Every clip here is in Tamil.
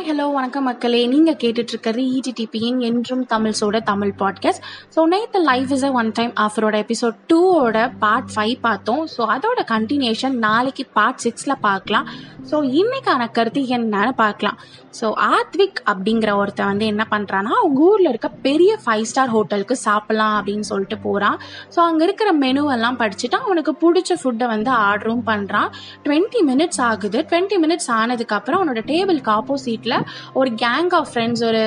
ஹாய் ஹலோ வணக்கம் மக்களே. நீங்கள் கேட்டுட்ருக்கிறது இடிடிபியின் என்றும் தமிழ்ஸோட தமிழ் பாட்காஸ்ட் ஸோ நேற்று life is a one time ஆஃபரோட episode டூவோட பார்ட் ஃபைவ் பார்த்தோம். ஸோ அதோட கண்டினியூஷன் நாளைக்கு பார்ட் சிக்ஸில் பார்க்கலாம். ஸோ இன்றைக்கான கருத்து என்னன்னு பார்க்கலாம். ஸோ ஆத்விக் அப்படிங்கிற ஒருத்தன் வந்து என்ன பண்ணுறான்னா அவங்க ஊரில் இருக்க பெரிய ஃபைவ் ஸ்டார் ஹோட்டலுக்கு சாப்பிட்லாம் அப்படின்னு சொல்லிட்டு போகிறான் ஸோ அங்கே இருக்கிற மெனுவெல்லாம் படிச்சுட்டு அவனுக்கு பிடிச்ச ஃபுட்டை வந்து ஆர்டரும் பண்ணுறான் டுவெண்ட்டி மினிட்ஸ் ஆகுது. டுவெண்ட்டி மினிட்ஸ் ஆனதுக்கப்புறம் அவனோட டேபிளுக்கு ஆப்போசிட்டில் ஒரு கேங் ஆஃப் ஃப்ரெண்ட்ஸ் ஒரு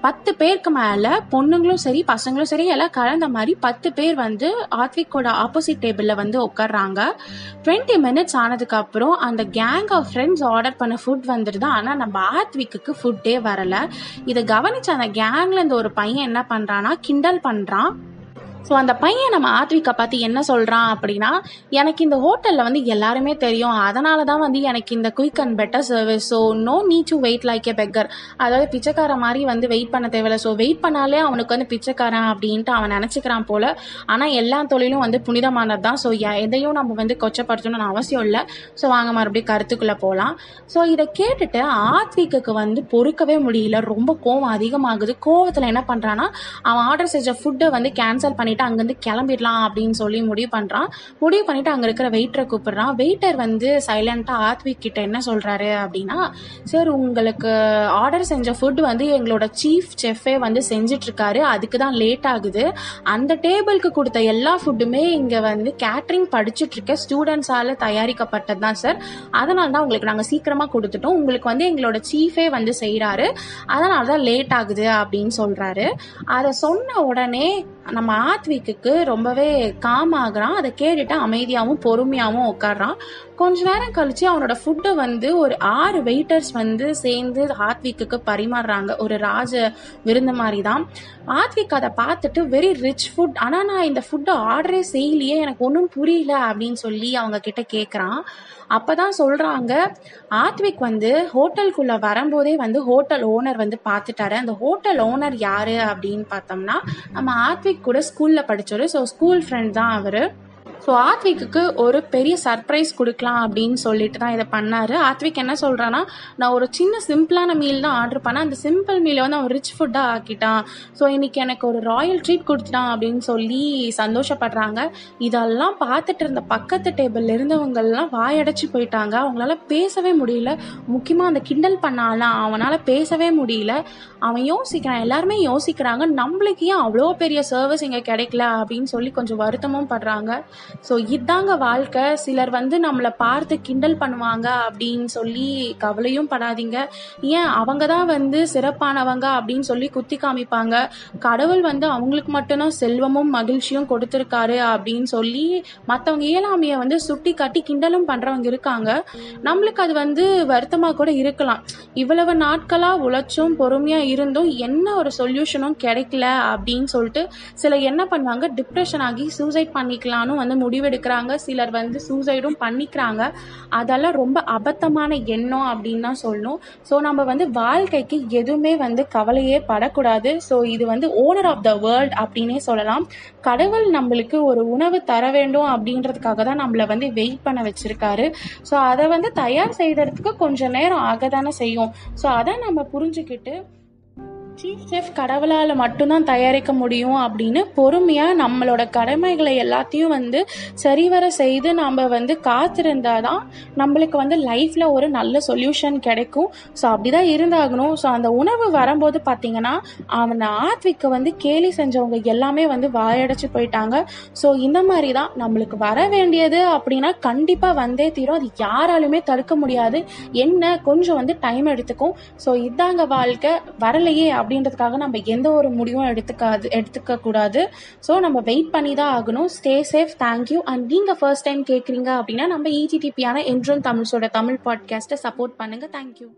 பத்து பேருக்கு மேலே பொண்ணுங்களும் சரி பசங்களும் சரி எல்லாம் கலந்த மாதிரி பத்து பேர் வந்து ஆத்விக்கோட ஆப்போசிட் டேபிளில் வந்து உட்கார்றாங்க. டுவெண்ட்டி மினிட்ஸ் ஆனதுக்கப்புறம் அந்த கேங் ஆஃப் ஃப்ரெண்ட்ஸ் ஆர்டர் பண்ண ஃபுட் வந்துடுது. ஆனால் நம்ம ஆத்விக் வீக்குக்கு ஃபுட்டே வரல. இதை கவனிச்ச அந்த கேங்ல இருந்து ஒரு பையன் என்ன பண்றானா கிண்டல் பண்றான். ஸோ அந்த பையன் நம்ம ஆத்விக்கை பார்த்து என்ன சொல்கிறான் அப்படின்னா எனக்கு இந்த ஹோட்டலில் வந்து எல்லாருமே தெரியும். அதனால தான் வந்து எனக்கு இந்த quick and better service so no need to wait like a beggar அதாவது பிச்சைக்கார மாதிரி வந்து வெயிட் பண்ண தேவையில்ல. ஸோ வெயிட் பண்ணாலே அவனுக்கு வந்து பிச்சைக்காரன் அப்படின்ட்டு அவன் நினச்சிக்கிறான் போல். ஆனால் எல்லா தொழிலும் வந்து புனிதமானது தான் ஸோ எதையும் நம்ம வந்து கொச்சப்படுத்தணும்னு அவசியம் இல்லை. ஸோ வாங்க மறுபடியும் கருத்துக்குள்ளே போகலாம் ஸோ இதை கேட்டுட்டு ஆத்விக்கு வந்து பொறுக்கவே முடியல. ரொம்ப கோவம் அதிகமாகுது. கோவத்தில் என்ன பண்ணுறான்னா அவன் ஆர்டர் செஞ்ச ஃபுட்டை வந்து கேன்சல் பண்ணி பண்ணிட்டு அங்கேருந்து கிளம்பிடலாம் அப்படின்னு சொல்லி முடிவு பண்ணுறான் முடிவு பண்ணிட்டு அங்கே இருக்கிற வெயிட்டரை கூப்பிட்றான். வெயிட்டர் வந்து சைலண்டாக ஆத்விக் கிட்ட என்ன சொல்கிறாரு அப்படின்னா சார் உங்களுக்கு ஆர்டர் செஞ்ச ஃபுட் வந்து எங்களோட சீஃப் செஃப்பே வந்து செஞ்சிட்ருக்காரு அதுக்கு தான் லேட் ஆகுது. அந்த டேபிளுக்கு கொடுத்த எல்லா ஃபுட்டுமே இங்கே வந்து கேட்ரிங் படிச்சுட்ருக்க ஸ்டூடெண்ட்ஸால் தயாரிக்கப்பட்டது தான் சார் அதனால தான் உங்களுக்கு நாங்கள் சீக்கிரமாக கொடுத்துட்டோம். உங்களுக்கு வந்து எங்களோட சீஃபே வந்து செய்கிறாரு அதனால தான் லேட் ஆகுது அப்படின்னு சொல்கிறாரு அதை சொன்ன உடனே நம்ம சாத்விக்கு ரொம்பவே காம் ஆகுறான் அதை கேட்டுட்டு அமைதியாகவும் பொறுமையாகவும் உட்காடுறான் கொஞ்ச நேரம் கழிச்சு அவனோட ஃபுட்டை வந்து ஒரு ஆறு வெயிட்டர்ஸ் வந்து சேர்ந்து ஆத்விக்கு பரிமாறுறாங்க. ஒரு ராஜ விருந்து மாதிரி தான் ஆத்விக் அதை பார்த்துட்டு வெரி ரிச் ஃபுட் ஆனால் நான் இந்த ஃபுட்டை ஆர்டரே செய்யலையே எனக்கு ஒன்றும் புரியல அப்படின்னு சொல்லி அவங்க கிட்ட கேட்குறான் அப்பதான் சொல்கிறாங்க ஆத்விக் வந்து ஹோட்டலுக்குள்ளே வரும்போதே வந்து ஹோட்டல் ஓனர் வந்து பார்த்துட்டாரு. அந்த ஹோட்டல் ஓனர் யாரு அப்படின்னு பார்த்தோம்னா நம்ம ஆத்விக் கூட ஸ்கூலில் படிச்சவர். ஸோ ஸ்கூல் ஃப்ரெண்ட் தான் அவர். ஸோ ஆத்விக்கு ஒரு பெரிய சர்ப்ரைஸ் கொடுக்கலாம் அப்படின்னு சொல்லிட்டு தான் இதை பண்ணாரு. ஆத்விக் என்ன சொல்கிறான்னா நான் ஒரு சின்ன சிம்பிளான மீல் தான் ஆர்டர் பண்ணேன். அந்த சிம்பிள் மீலை வந்து அவன் ரிச் ஃபுட்டாக ஆக்கிட்டான். ஸோ இன்னைக்கு எனக்கு ஒரு ராயல் ட்ரீட் கொடுத்துட்டான் அப்படின்னு சொல்லி சந்தோஷப்படுறாங்க. இதெல்லாம் பார்த்துட்டு இருந்த பக்கத்து டேபிள்ல இருந்தவங்கள்லாம் வாயடைச்சு போயிட்டாங்க. அவங்களால பேசவே முடியல. முக்கியமாக அந்த கிண்டல் பண்ணாலாம் அவனால் பேசவே முடியல. அவன் யோசிக்கிறான். எல்லாருமே யோசிக்கிறாங்க. நம்மளுக்கு ஏன் அவ்வளோ பெரிய சர்வீஸ் இங்கே கிடைக்கல அப்படின்னு சொல்லி கொஞ்சம் வருத்தமும் படுறாங்க. ஸோ இதாங்க வாழ்க்கை. சிலர் வந்து நம்மளை பார்த்து கிண்டல் பண்ணுவாங்க அப்படின்னு சொல்லி கவலையும் படாதீங்க. ஏன்? அவங்க தான் வந்து சிறப்பானவங்க அப்படின்னு சொல்லி குத்தி காமிப்பாங்க. கடவுள் வந்து அவங்களுக்கு மட்டும்தான் செல்வமும் மகிழ்ச்சியும் கொடுத்துருக்காரு அப்படின்னு சொல்லி மற்றவங்க இயலாமையை வந்து சுட்டி காட்டி கிண்டலும் பண்ணுறவங்க இருக்காங்க. நம்மளுக்கு அது வந்து வருத்தமாக கூட இருக்கலாம். இவ்வளவு நாட்களாக உழைச்சும் பொறுமையாக இருந்தும் என்ன ஒரு சொல்யூஷனும் கிடைக்கல அப்படின்னு சொல்லிட்டு சில என்ன பண்ணுவாங்க? டிப்ரெஷன் ஆகி சூசைட் பண்ணிக்கலான்னு வந்து முடிவெடுக்கிறாங்க. சிலர் வந்து சூசைடும் பண்ணிக்கிறாங்க. அதெல்லாம் ரொம்ப அபத்தமான எண்ணம் அப்படின்னு தான் சொல்லணும். ஸோ நம்ம வந்து வாழ்க்கைக்கு எதுவுமே வந்து கவலையே படக்கூடாது. ஸோ இது வந்து ஓனர் ஆஃப் த வேர்ல்ட் அப்படின்னே சொல்லலாம். கடவுள் நம்மளுக்கு ஒரு உணவு தர வேண்டும் அப்படின்றதுக்காக தான் நம்மளை வந்து வெயிட் பண்ண வச்சிருக்காரு. ஸோ அதை வந்து தயார் செய்யறதுக்கு கொஞ்சம் நேரம் ஆக தானே செய்யும். ஸோ அதை நம்ம புரிஞ்சுக்கிட்டு சீஃப் செஃப் கடவுளால் மட்டும்தான் தயாரிக்க முடியும் அப்படின்னு பொறுமையாக நம்மளோட கடமைகளை எல்லாத்தையும் வந்து சரிவர செய்து நம்ம வந்து காத்திருந்தா தான் நம்மளுக்கு வந்து லைஃப்பில் ஒரு நல்ல சொல்யூஷன் கிடைக்கும். ஸோ அப்படி தான் இருந்தாகணும். ஸோ அந்த உணவு வரும்போது பார்த்தீங்கன்னா அவனை ஆத்விக்க வந்து கேலி செஞ்சவங்க எல்லாமே வந்து வாயடைச்சு போயிட்டாங்க. ஸோ இந்த மாதிரி தான் நம்மளுக்கு வர வேண்டியது அப்படின்னா கண்டிப்பாக வந்தே தீரும். அது யாராலுமே தடுக்க முடியாது. என்ன கொஞ்சம் வந்து டைம் எடுத்துக்கும். ஸோ இதாங்க வாழ்க்கை. வரலையே அப்படின்றதுக்காக நம்ம எந்த ஒரு முடிவும் எடுத்துக்காது எடுத்துக்க கூடாது ஸோ நம்ம வெயிட் பண்ணி தான் ஆகணும் stay safe thank you and நீங்கள் ஃபர்ஸ்ட் டைம் கேட்குறீங்க அப்படின்னா நம்ம இடிடிபியான என்றும் தமிழ்ஸோட தமிழ் பாட்காஸ்ட்டை சப்போர்ட் பண்ணுங்கள் தேங்க்யூ